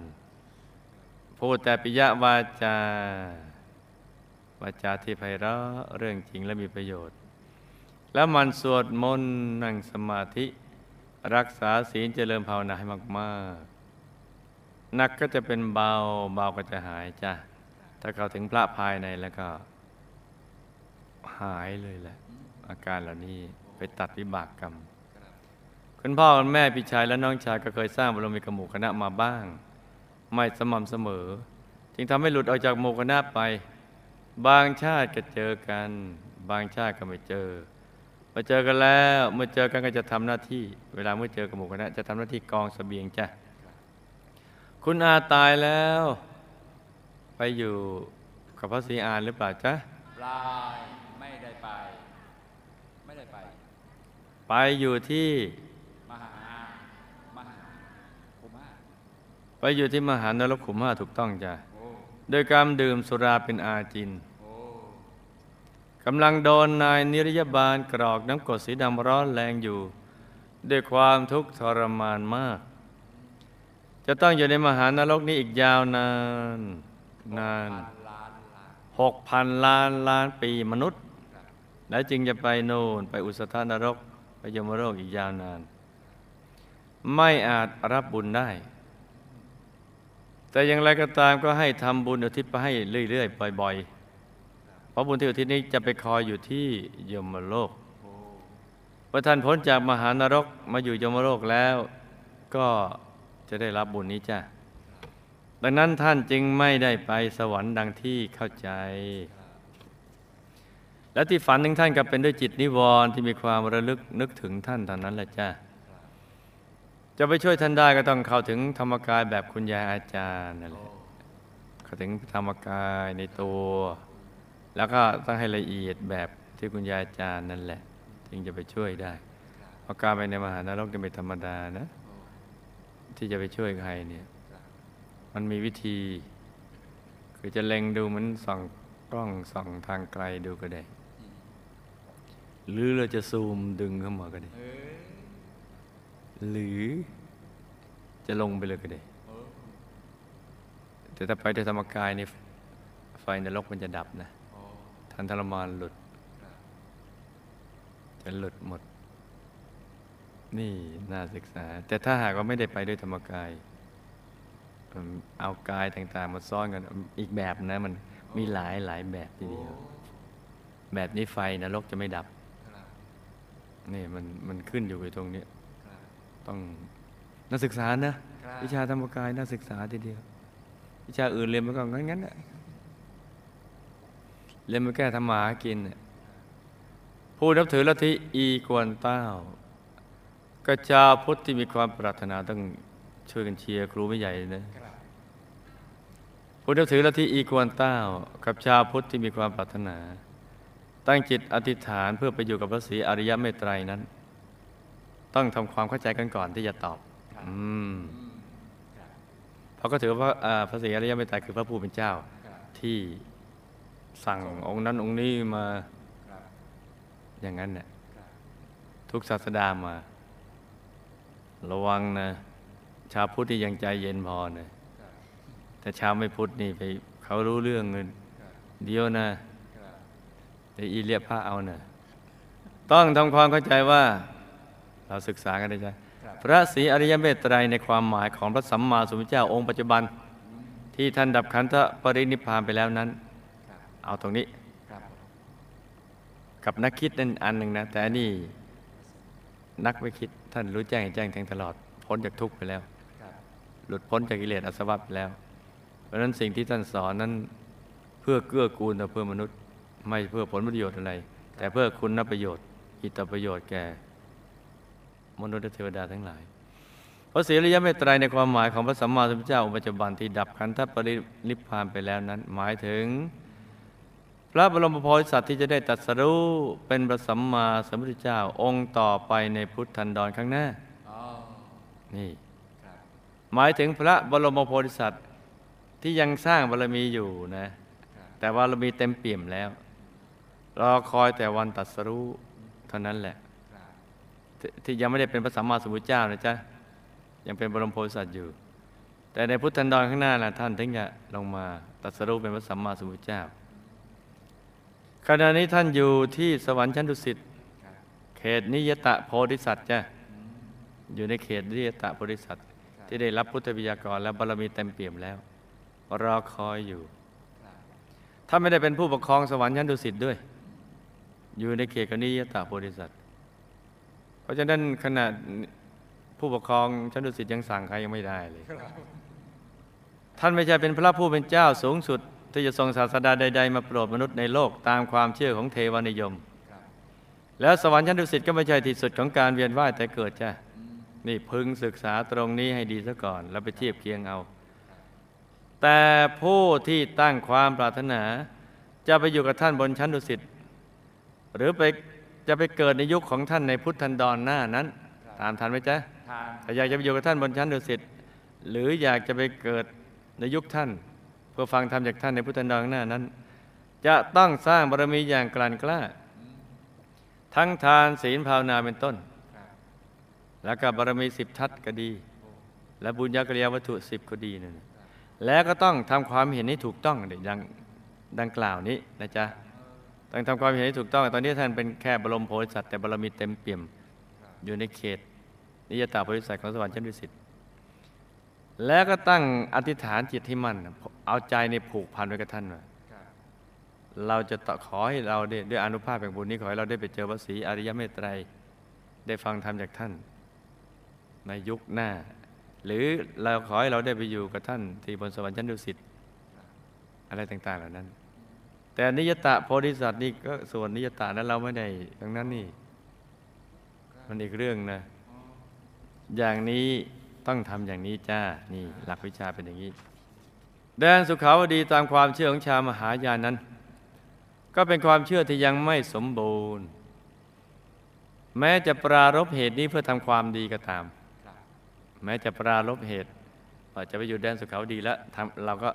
A: พูดแต่ปิยวาจาวาจาที่ไพเราะเรื่องจริงและมีประโยชน์ แล้วมันสวดมนต์นั่งสมาธิ รักษาศีลเจริญภาวนาให้มากๆหนักก็จะเป็นเบาเบาก็จะหายจ้ะถ้าเข้าถึงพระภายในแล้วก็ หายเลยแหละ อาการเหล่านี้ไปตัดวิบากกรรมคุณพ่อคุณแม่พี่ชายและน้องชายก็เคยสร้างบารมีกับหมู่คณะมาบ้าง ไม่สม่ำเสมอ จึงทำให้หลุดออกจากหมู่คณะไป บางชาติก็เจอกัน บางชาติก็ไม่เจอมาเจอกันแล้วเมื่อเจอกันก็จะทำหน้าที่ เวลาเมื่อเจอกับหมู่คณะจะทำหน้าที่กองเสบียงจ้ะคุณอาตายแล้ว ไปอยู่กับพระศรีอานหรือเปล่าจ๊ะ
B: ปลายไม่ได้ไป ไม่ได้ไป
A: ไปอยู่ที่
B: มหามหาภูมา
A: ไปอยู่ที่มหานรกขุมห้าถูกต้องจ้ะ
B: โด
A: ยการดื่มสุราเป็นอาจินกำลังโดนนายนิรยบาลกรอกน้ำกรดสีดำร้อนแรงอยู่ ด้วยความทุกข์ทรมานมาก จะต้องอยู่ในมหานรกนี้อีกยาวนานนานหกพันล้านล้านปีมนุษย์ แล้วจึงจะไปโน่นไปอุสธานรก ไปยมโลกอีกยาวนาน ไม่อาจรับบุญได้ แต่อย่างไรก็ตามก็ให้ทำบุญอุทิศไปให้เรื่อย ๆ บ่อย ๆ เพราะบุญที่อุทิศนี้จะไปคอยอยู่ที่ยมโลก
B: โอ้
A: เมื่อท่านพ้นจากมหานรกมาอยู่ยมโลกแล้ว ก็จะได้รับบุญนี้จ้ะดังนั้นท่านจึงไม่ได้ไปสวรรค์ดังที่เข้าใจ และที่ฝันถึงท่านก็เป็นด้วยจิตนิวรณ์ที่มีความระลึกนึกถึงท่านเท่านั้นแหละจ้ะ จะไปช่วยท่านได้ก็ต้องเข้าถึงธรรมกายแบบคุณยายอาจารย์นั่นแหละเข้าถึงธรรมกายในตัว แล้วก็ต้องให้ละเอียดแบบที่คุณยายอาจารย์นั่นแหละจึงจะไปช่วยได้เพราะการไปในมหานรกจะไม่ธรรมดานะ ที่จะไปช่วยใครเนี่ย มันมีวิธี คือจะเล็งดูเหมันส่องกล้องส่องทางไกลดูก็ได้ หรือเราจะซูมดึงเข้ามาก็ได้
B: เอ้ย
A: หรือจะลงไปเลยก็ได้ แต่ถ้าไปในธรรมกายนี่ไฟนรกมันจะดับนะทันทรมานหลุด จะหลุดหมด นี่น่าศึกษา แต่ถ้าหากว่าไม่ได้ไปด้วยธรรมกาย เอากายต่าง ๆ มาซ้อนกันอีกแบบนะ มันมีหลายหลายแบบทีเดียว แบบนี้ไฟนรกจะไม่ดับนี่มันมันขึ้นอยู่ตรงนี้ ต้องนักศึกษานะ
B: ครับ
A: วิชาธรรมกายน่าศึกษาทีเดียว วิชาอื่นเรียนมันก็งั้นงั้นๆน่ะเรียนมาแก้ทำมาหากินน่ะผู้นับถือลัทธิอีกวนเต้าก็ชาวพุทธที่มีความปรารถนาต้องช่วยกันเชียร์ครูไม่ใหญ่นะครับผู้นับถือลัทธิอีกวนเต้า กับชาวพุทธที่มีความปรารถนา ตั้งจิตอธิษฐานเพื่อไปอยู่กับพระศรีอริยเมตไตรนั้น ต้องทำความเข้าใจกันก่อนที่จะตอบอืม
B: อืมครับ
A: เพราะก็ถือว่าอ่าพระศรีอริยเมตไตรคือพระผู้เป็นเจ้า
B: ครับ
A: ที่สั่งองค์นั้นองค์นี้มา
B: ครับ
A: อย่างนั้นเนี่ย
B: ครับ
A: ทุกศาสดามา ระวังนะ ชาวพุทธที่ยังใจเย็นพอนะครับแต่ชาวไม่พุทธนี่ไปเขารู้เรื่องเงิน
B: ครับ
A: เดียวนะ
B: ครับ
A: เดี๋ยวอีเรียกพระเอานะต้องทำความเข้าใจว่า เราศึกษากันได้จ้ะ
B: ครับ
A: พระศรีอริยเมตไตรในความหมายของพระสัมมาสัมพุทธเจ้าองค์ปัจจุบัน ที่ท่านดับขันธปรินิพพานไปแล้วนั้น
B: ครับ
A: เอาตรงนี้
B: ครับผม
A: กับนักคิดนั่นอันหนึ่งนะ แต่อันนี่นักไม่คิดท่านรู้แจ้งแจ้งแทงตลอด พ้นจากทุกข์ไปแล้ว
B: ครับ
A: หลุดพ้นจากกิเลสอาสวะไปแล้ว เพราะฉะนั้นสิ่งที่ท่านสอนนั้นเพื่อเกื้อกูลต่อเพื่อมนุษย์ ไม่เพื่อผลประโยชน์อะไร แต่เพื่อคุณประโยชน์ อิตประโยชน์แก่ มนุษย์และเทวดาทั้งหลายพระศรีริยะเมตไตรในความหมายของพระสัมมาสัมพุทธเจ้าองค์ปัจจุบันที่ดับขันธปรินิพพานไปแล้วนั้น หมายถึง พระบรมโพธิสัตว์ที่จะได้ตรัสรู้เป็นพระสัมมาสัมพุทธเจ้าองค์ต่อไปในพุทธันดรข้างหน้านี่หมายถึงพระบรมโพธิสัตว์ที่ยังสร้างบารมีอยู่นะ แต่บารมีเต็มเปี่ยมแล้วรอคอยแต่วันตรัสรู้เท่านั้นแหละ ที่ยังไม่ได้เป็นพระสัมมาสัมพุทธเจ้านะจ๊ะยังเป็นบรมโพธิสัตว์อยู่ แต่ในพุทธันดรข้างหน้านะท่านถึงจะลงมาตรัสรู้เป็นพระสัมมาสัมพุทธเจ้าขณะนี้ท่านอยู่ที่สวรรค์ชั้นดุสิตเขตนิยตะโพธิสัตว์จ้ะ
B: อ
A: ยู่ในเขตนิยตะโพธิสัตว์ที่ได้รับพุทธวิยากรและบารมีเต็มเปี่ยมแล้วรอคอยอยู่ถ้าไม่ได้เป็นผู้ปกครองสวรรค์ชั้นดุสิตด้วย อยู่ในเขตนิยตะโพธิสัตว์ ราะฉะนั้นขณะผู้ปกครองชั้นดุสิตยังสั่งใครยังไม่ได้เลย ท่านไม่ใช่เป็นพระผู้เป็นเจ้าสูงสุด ที่จะทรงศาสดาใด ๆ มาโปรดมนุษย์ในโลกตามความเชื่อของเทวานิยม แล้วสวรรค์ชั้นดุสิตก็ไม่ใช่ที่สุดของการเวียนว่ายแต่เกิดจ้ะนี่พึงศึกษาตรงนี้ให้ดีซะก่อน แล้วไปเทียบเคียงเอา แต่ผู้ที่ตั้งความปรารถนา จะไปอยู่กับท่านบนชั้นดุสิตหรือไป จะไปเกิดในยุคของท่านในพุทธันดรหน้านั้น ตามทันไหมจ๊ะ
B: ทาน
A: ถ้าอยากจะไปอยู่กับท่านบนชั้นดุสิตหรืออยากจะไปเกิดในยุคท่าน เพื่อฟังธรรมจากท่านในพุทธันดรข้างหน้านั้น จะต้องสร้างบารมีอย่างกลั่นกล้า ทั้งทานศีลภาวนาเป็นต้น
B: ครับ
A: แล้วก็บารมีสิบทัศก็ดี และบุญญากริยาวัตถุสิบก็ดีนั่นน่ะแล้วก็ต้องทำความเห็นให้ถูกต้องดังดังกล่าวนี้นะจ๊ะ ต้องทำความเห็นให้ถูกต้อง ตอนนี้ท่านเป็นแค่บรมโพธิสัตว์แต่บารมีเต็มเปี่ยม อยู่ในเขต นิยตาโพธิสัตว์ของสวรรค์ชั้นดุสิตแล้วก็ตั้งอธิษฐานจิตให้มั่นเอาใจในผูกพันไว้กับท่านว่าเราจะต่อขอให้เราได้ด้วยอนุภาพแห่งบุญนี้ขอให้เราได้ไปเจอพระศรีอริยเมตไตรได้ฟังธรรมจากท่าน ในยุคหน้า หรือเราขอให้เราได้ไปอยู่กับท่านที่บนสวรรค์ชั้นดุสิตอะไรต่าง ๆ เหล่านั้น แต่นิยตะโพธิสัตว์นี่ก็ส่วนนิยตะนั้นเราไม่ได้ดังนั้นนี่ มันอีกเรื่องนะ อย่างนี้ต้องทำอย่างนี้จ้า นี่หลักวิชาเป็นอย่างนี้ แดนสุขาวดีตามความเชื่อของชาวมหายานนั้น ก็เป็นความเชื่อที่ยังไม่สมบูรณ์ แม้จะปรารบเหตุนี้เพื่อทำความดีก็ตาม แม้จะปรารบเหตุว่าจะไปอยู่แดนสุขาวดีแล้วเราก็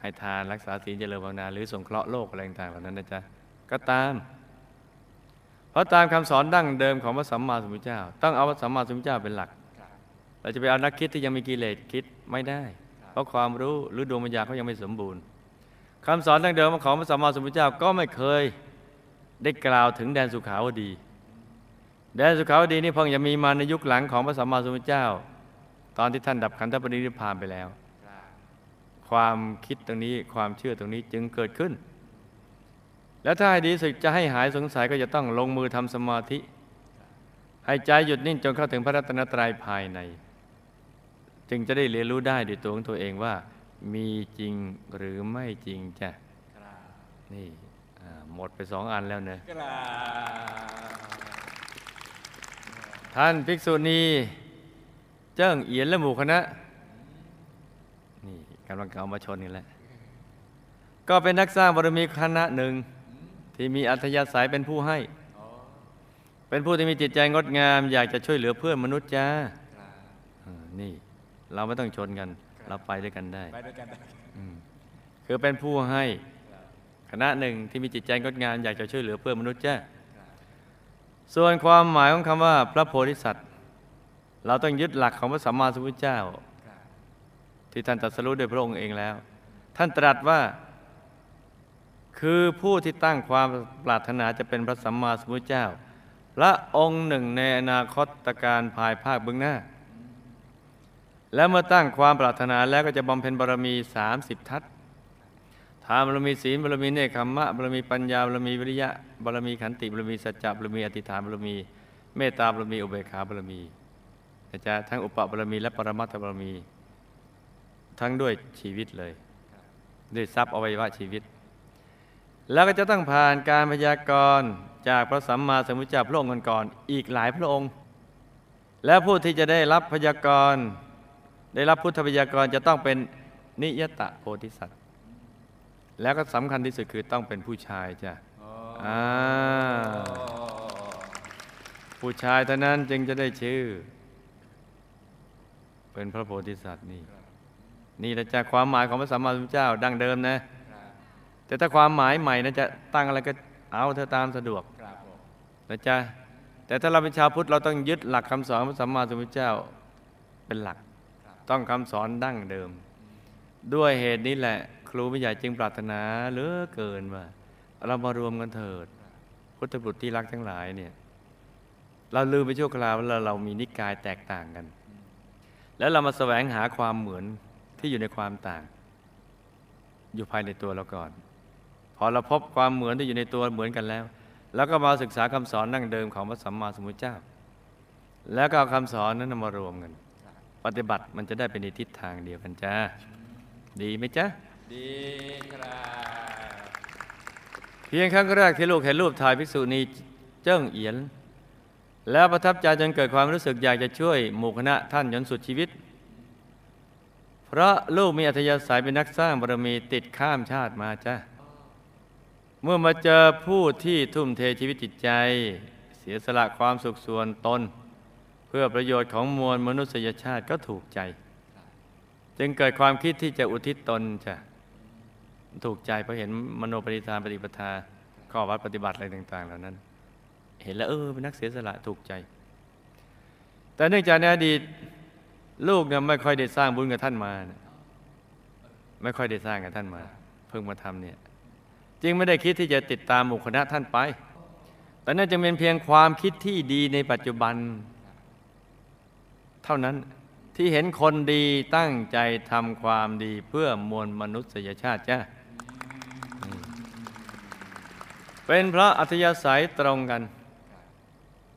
A: ให้ทานรักษาศีลเจริญภาวนา หรือสงเคราะห์โลกอะไรต่างๆเหล่านั้นนะจ๊ะก็ตาม เพราะตามคำสอนดั้งเดิมของพระสัมมาสัมพุทธเจ้า ต้องเอาพระสัมมาสัมพุทธเจ้าเป็นหลัก เราจะไปเอานักคิดที่ยังมีกิเลสคิดไม่ได้ เพราะความรู้หรือดวงวิญญาณเขายังไม่สมบูรณ์คำสอนดั้งเดิมของพระสัมมาสัมพุทธเจ้าก็ไม่เคยได้กล่าวถึงแดนสุขาวดี แดนสุขาวดีนี่เพิ่งจะมีมาในยุคหลังของพระสัมมาสัมพุทธเจ้า ตอนที่ท่านดับขันธปรินิพพานไปแล้ว
B: ครับ
A: ความคิดตรงนี้ความเชื่อตรงนี้จึงเกิดขึ้น แล้วถ้าให้ดีสุดจะให้หายสงสัยก็จะต้องลงมือทำสมาธิ ให้ใจหยุดนิ่งจนเข้าถึงพระรัตนตรัยภายใน จึงจะได้เรียนรู้ได้ด้วยตัวของตัวเองว่า มีจริงหรือไม่จริงจ้ะ
B: ครับ
A: นี่อ่าหมดไปสองอันแล้วเนอะ
B: ครับ
A: ท่านภิกษุณี เจิ้งเอียนและหมู่คณะนี่ กำลังเอามาชนกันแล้วก็เป็นนักสร้างบารมีคณะหนึ่งที่มีอัธยาศัยเป็นผู้ให้
B: โอ้
A: เป็นผู้ที่มีจิตใจงดงาม อยากจะช่วยเหลือเพื่อนมนุษย์จ้า
B: ครับ
A: อ่านี่ เราไม่ต้องชนกัน เราไปด้วยกันได้
B: ไปด้วยกันได้
A: อืมคือเป็นผู้ให้คณะหนึ่งที่มีจิตใจงดงามอยากจะช่วยเหลือเพื่อนมนุษย์จ้าส่วนความหมายของคำว่าพระโพธิสัตว์ เราต้องยึดหลักของพระสัมมาสัมพุทธเจ้า
B: ครับ
A: ที่ท่านตรัสรู้โดยพระองค์เองแล้ว ท่านตรัสว่า คือผู้ที่ตั้งความปรารถนาจะเป็นพระสัมมาสัมพุทธเจ้าพระองค์หนึ่งในอนาคตการภายภาคเบื้องหน้า และเมื่อตั้งความปรารถนาแล้วก็จะบำเพ็ญบารมี 30 ทัศทานบารมีศีลบารมีเนคขมมะบารมีปัญญาบารมีวิริยะบารมีขันติบารมีสัจจะบารมีอธิษฐานบารมีเมตตาบารมีอุเบกขาบารมีนะจ๊ะทั้งอุปบารมีและปรมัตถบารมี ทั้งด้วยชีวิตเลย ด้วยทรัพย์อวัยวะชีวิต แล้วก็จะต้องผ่านการพยากรณ์จากพระสัมมาสัมพุทธเจ้าพระองค์ก่อนๆอีกหลายพระองค์ และผู้ที่จะได้รับพยากรณ์ได้รับพุทธพยากรณ์จะต้องเป็นนิยตะโพธิสัตว์ แล้วก็สำคัญที่สุดคือต้องเป็นผู้ชายจ้ะ
B: โอ้
A: อ่าผู้ชายเท่านั้นจึงจะได้ชื่อ เป็นพระโพธิสัตว์นี่ นี่แหละจากความหมายของพระสัมมาสัมพุทธเจ้าดั้งเดิมนะ
B: ครับ
A: แต่ถ้าความหมายใหม่นะจะตั้งอะไรก็เอาเธอตามสะดวก
B: ครับผม
A: นะจ๊ะแต่ถ้าเราเป็นชาวพุทธเราต้องยึดหลักคำสอนของพระสัมมาสัมพุทธเจ้าเป็นหลัก
B: ครับ
A: ต้องคำสอนดั้งเดิม ด้วยเหตุนี้แหละ ครูไม่ใหญ่จึงปรารถนาเหลือเกินว่าเรามารวมกันเถิด พุทธบุตรที่รักทั้งหลายเนี่ยเราลืมไปชั่วคราวว่าเราเรามีนิกายแตกต่างกัน แล้วเรามาแสวงหาความเหมือน ที่อยู่ในความต่าง อยู่ภายในตัวเราก่อน พอเราพบความเหมือนที่อยู่ในตัวเหมือนกันแล้ว แล้วก็มาศึกษาคำสอนดั้งเดิมของพระสัมมาสัมพุทธเจ้า แล้วก็เอาคำสอนนั้นมารวมกันปฏิบัติมันจะได้เป็นในทิศทางเดียวกันจ้าดีไหมจ๊ะ
B: ดีครับ
A: เพียงครั้งแรกที่ลูกเห็นรูปถ่ายภิกษุณีเจิ้งเอียน แล้วประทับใจจนเกิดความรู้สึกอยากจะช่วยหมู่คณะท่านจนสุดชีวิต เพราะลูกมีอัธยาศัยเป็นนักสร้างบารมีติดข้ามชาติมาจ้ะเมื่อมาเจอผู้ที่ทุ่มเทชีวิตจิตใจ เสียสละความสุขส่วนตน เพื่อประโยชน์ของมวลมนุษยชาติก็ถูกใจ จึงเกิดความคิดที่จะอุทิศตนจ้ะถูกใจเพราะเห็นมโนปณิธานปฏิปทาข้อวัดปฏิบัติอะไรต่าง ๆ เหล่านั้น เห็นแล้วเออเป็นนักเสียสละถูกใจ แต่เนื่องจากในอดีต ลูกเนี่ยไม่ค่อยได้สร้างบุญกับท่านมานะไม่ค่อยได้สร้างกับท่านมา เพิ่งมาทำเนี่ยจึงไม่ได้คิดที่จะติดตามหมู่คณะท่านไป แต่น่าจะเป็นเพียงความคิดที่ดีในปัจจุบัน เท่านั้นที่เห็นคนดีตั้งใจทำความดีเพื่อมวลมนุษยชาติจ้าเป็นเพราะอัธยาศัยตรงกัน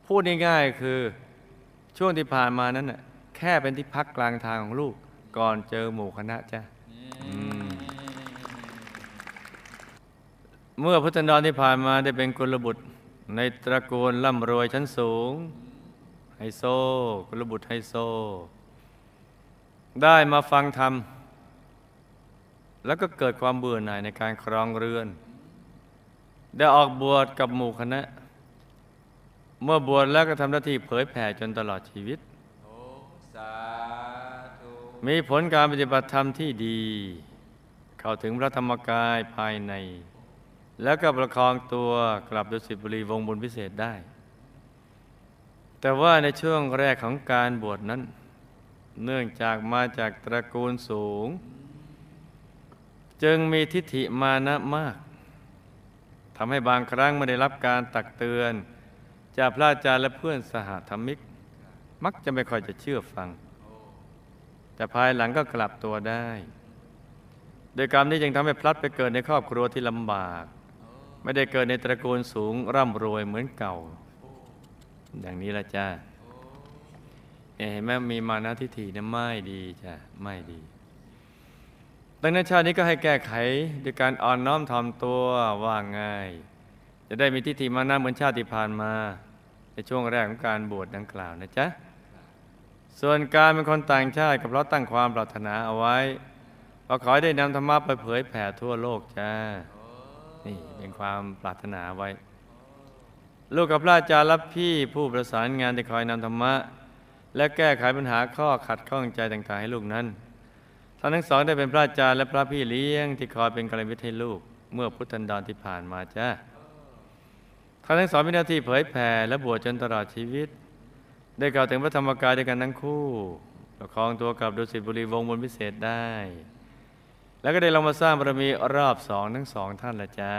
A: พูดง่ายๆคือช่วงที่ผ่านมานั้นน่ะ ค่เป็นที่พักกลางทางของลูก ก่อนเจอหมู่คณะจ้าเมื่อพุทธันดรที่ผ่านมาได้เป็นกุลบุตร ในตระกูลร่ำรวยชั้นสูง ไฮโซ กุลบุตรไฮโซ ได้มาฟังธรรม แล้วก็เกิดความเบื่อหน่ายในการครองเรือน ได้ออกบวชกับหมู่คณะ เมื่อบวชแล้วก็ทำหน้าที่เผยแผ่จนตลอดชีวิต มีผลการปฏิบัติธรรมที่ดี เข้าถึงพระธรรมกายภายใน แล้วก็ประคองตัวกลับดุสิตบุรีวงบุญพิเศษได้ แต่ว่าในช่วงแรกของการบวชนั้น เนื่องจากมาจากตระกูลสูง จึงมีทิฏฐิมานะมากทำให้บางครั้งไม่ได้รับการตักเตือน จากพระอาจารย์และเพื่อนสหธรรมิก มักจะไม่ค่อยจะเชื่อฟัง แต่ภายหลังก็กลับตัวได้ โดยกรรมนี้จึงทำให้พลัดไปเกิดในครอบครัวที่ลำบาก ไม่ได้เกิดในตระกูลสูงร่ำรวยเหมือนเก่า อย่างนี้ละจ้าเห็นไหมมีมานะทิฏฐินี่ยไม่ดีจ้ะไม่ดี ดังนั้นชาตินี้ก็ให้แก้ไขด้วยการอ่อนน้อมถ่อมตัวว่าง่าย จะได้มีทิฏฐิมานะเหมือนชาติที่ผ่านมา ในช่วงแรกของการบวชดังกล่าวนะจ๊ะ ส่วนการเป็นคนต่างชาติก็เพราะตั้งความปรารถนาเอาไว้ก็ขอได้นำธรรมะไปเผยแผ่ทั่วโลกจ้า นี่เป็นความปรารถนาไว้ ลูกกับพระอาจารย์รับพี่ผู้ประสานงานที่คอยนำธรรมะ และแก้ไขปัญหาข้อขัดข้องใจต่างๆให้ลูกนั้นท่านทั้งสองได้เป็นพระอาจารย์และพระพี่เลี้ยงที่คอยเป็นกัลยาณมิตรให้ลูก เมื่อพุทธันดรที่ผ่านมาจ้าท่านทั้งสองมีหน้าที่เผยแผ่และบวชจนตลอดชีวิต ได้กล่าวถึงพระธรรมกายด้วยกันทั้งคู่ประคองตัวกลับดุสิตบุรีวงบนพิเศษได้ แล้วก็ได้ลงมาสร้างบารมีรอบสองทั้งสองท่านละจ้า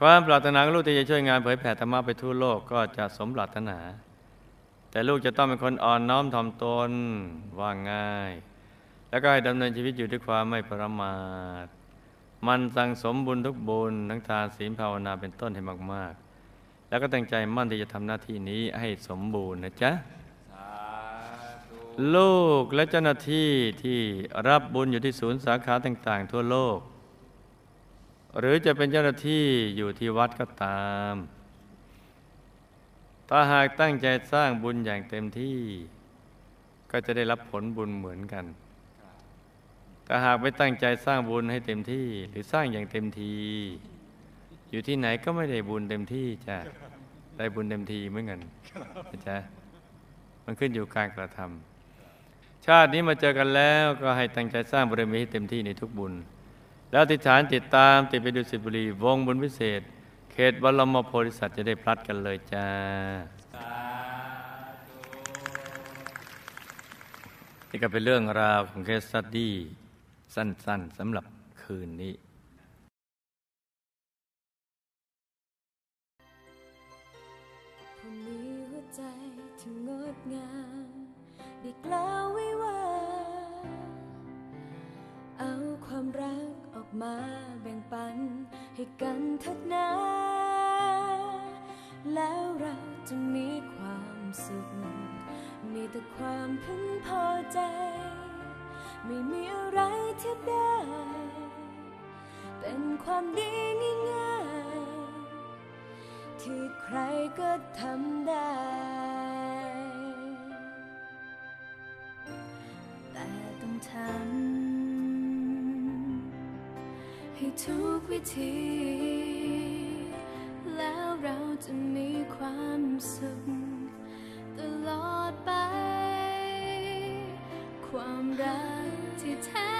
A: ความปรารถนาของลูกที่จะช่วยงานเผยแผ่ธรรมะไปทั่วโลกก็จะสมปรารถนา แต่ลูกจะต้องเป็นคนอ่อนน้อมถ่อมตนว่าง่าย แล้วก็ให้ดำเนินชีวิตอยู่ด้วยความไม่ประมาท มันสั่งสมบุญทุกบุญทั้งทานศีลภาวนาเป็นต้นให้มากๆ แล้วก็ตั้งใจมั่นที่จะทำหน้าที่นี้ให้สมบูรณ์นะจ๊ะ
B: สาธุ
A: ลูกและเจ้าหน้าที่ที่รับบุญอยู่ที่ศูนย์สาขาต่าง ๆ ทั่วโลก หรือจะเป็นเจ้าหน้าที่อยู่ที่วัดก็ตาม ถ้าหากตั้งใจสร้างบุญอย่างเต็มที่ ก็จะได้รับผลบุญเหมือนกัน แต่หากไม่ตั้งใจสร้างบุญให้เต็มที่ หรือสร้างอย่างเต็มที อยู่ที่ไหนก็ไม่ได้บุญเต็มที่จ้ะได้บุญเต็มทีเหมือนกันนะจ๊ะมันขึ้นอยู่การกระทำชาตินี้มาเจอกันแล้วก็ให้ตั้งใจสร้างบารมีให้เต็มที่ในทุกบุญ แล้วอธิษฐานติดตามติดไปดูสิบุรีวงบุญพิเศษ เขตบรมโพธิสัตว์จะได้พลัดกันเลยจ้า
B: สาธุ
A: นี่ก็เป็นเรื่องราวของเคสสตดี้สั้นๆสำหรับคืนนี้
C: ล่าวไว้ว่าเอาความรักออกมาแบ่งปันให้กันเถิดนะ แล้วเราจะมีความสุข มีแต่ความพึงพอใจ ไม่มีอะไรเทียบได้ เป็นความดีง่ายๆที่ใครก็ทำได้ ทำให้ทุกวิธี แล้วเราจะมีความสุขตลอดไป ความรักที่แท้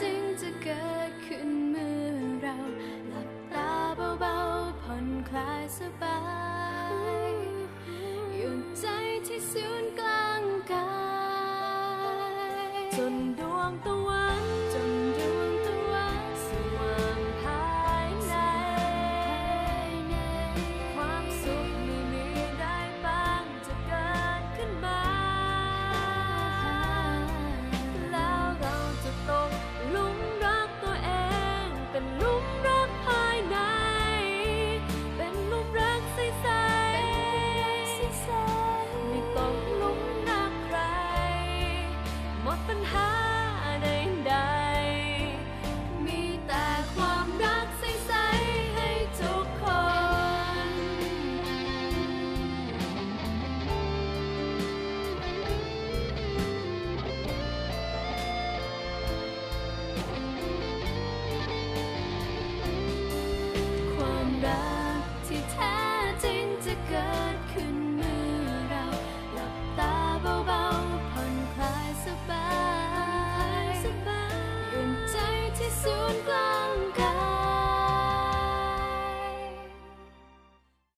C: จริงจะเกิดขึ้นเมื่อเราหลับตาเบาๆผ่อนคลายสบายหยุดใจที่ศูนย์กลาง จนดวงตะวัน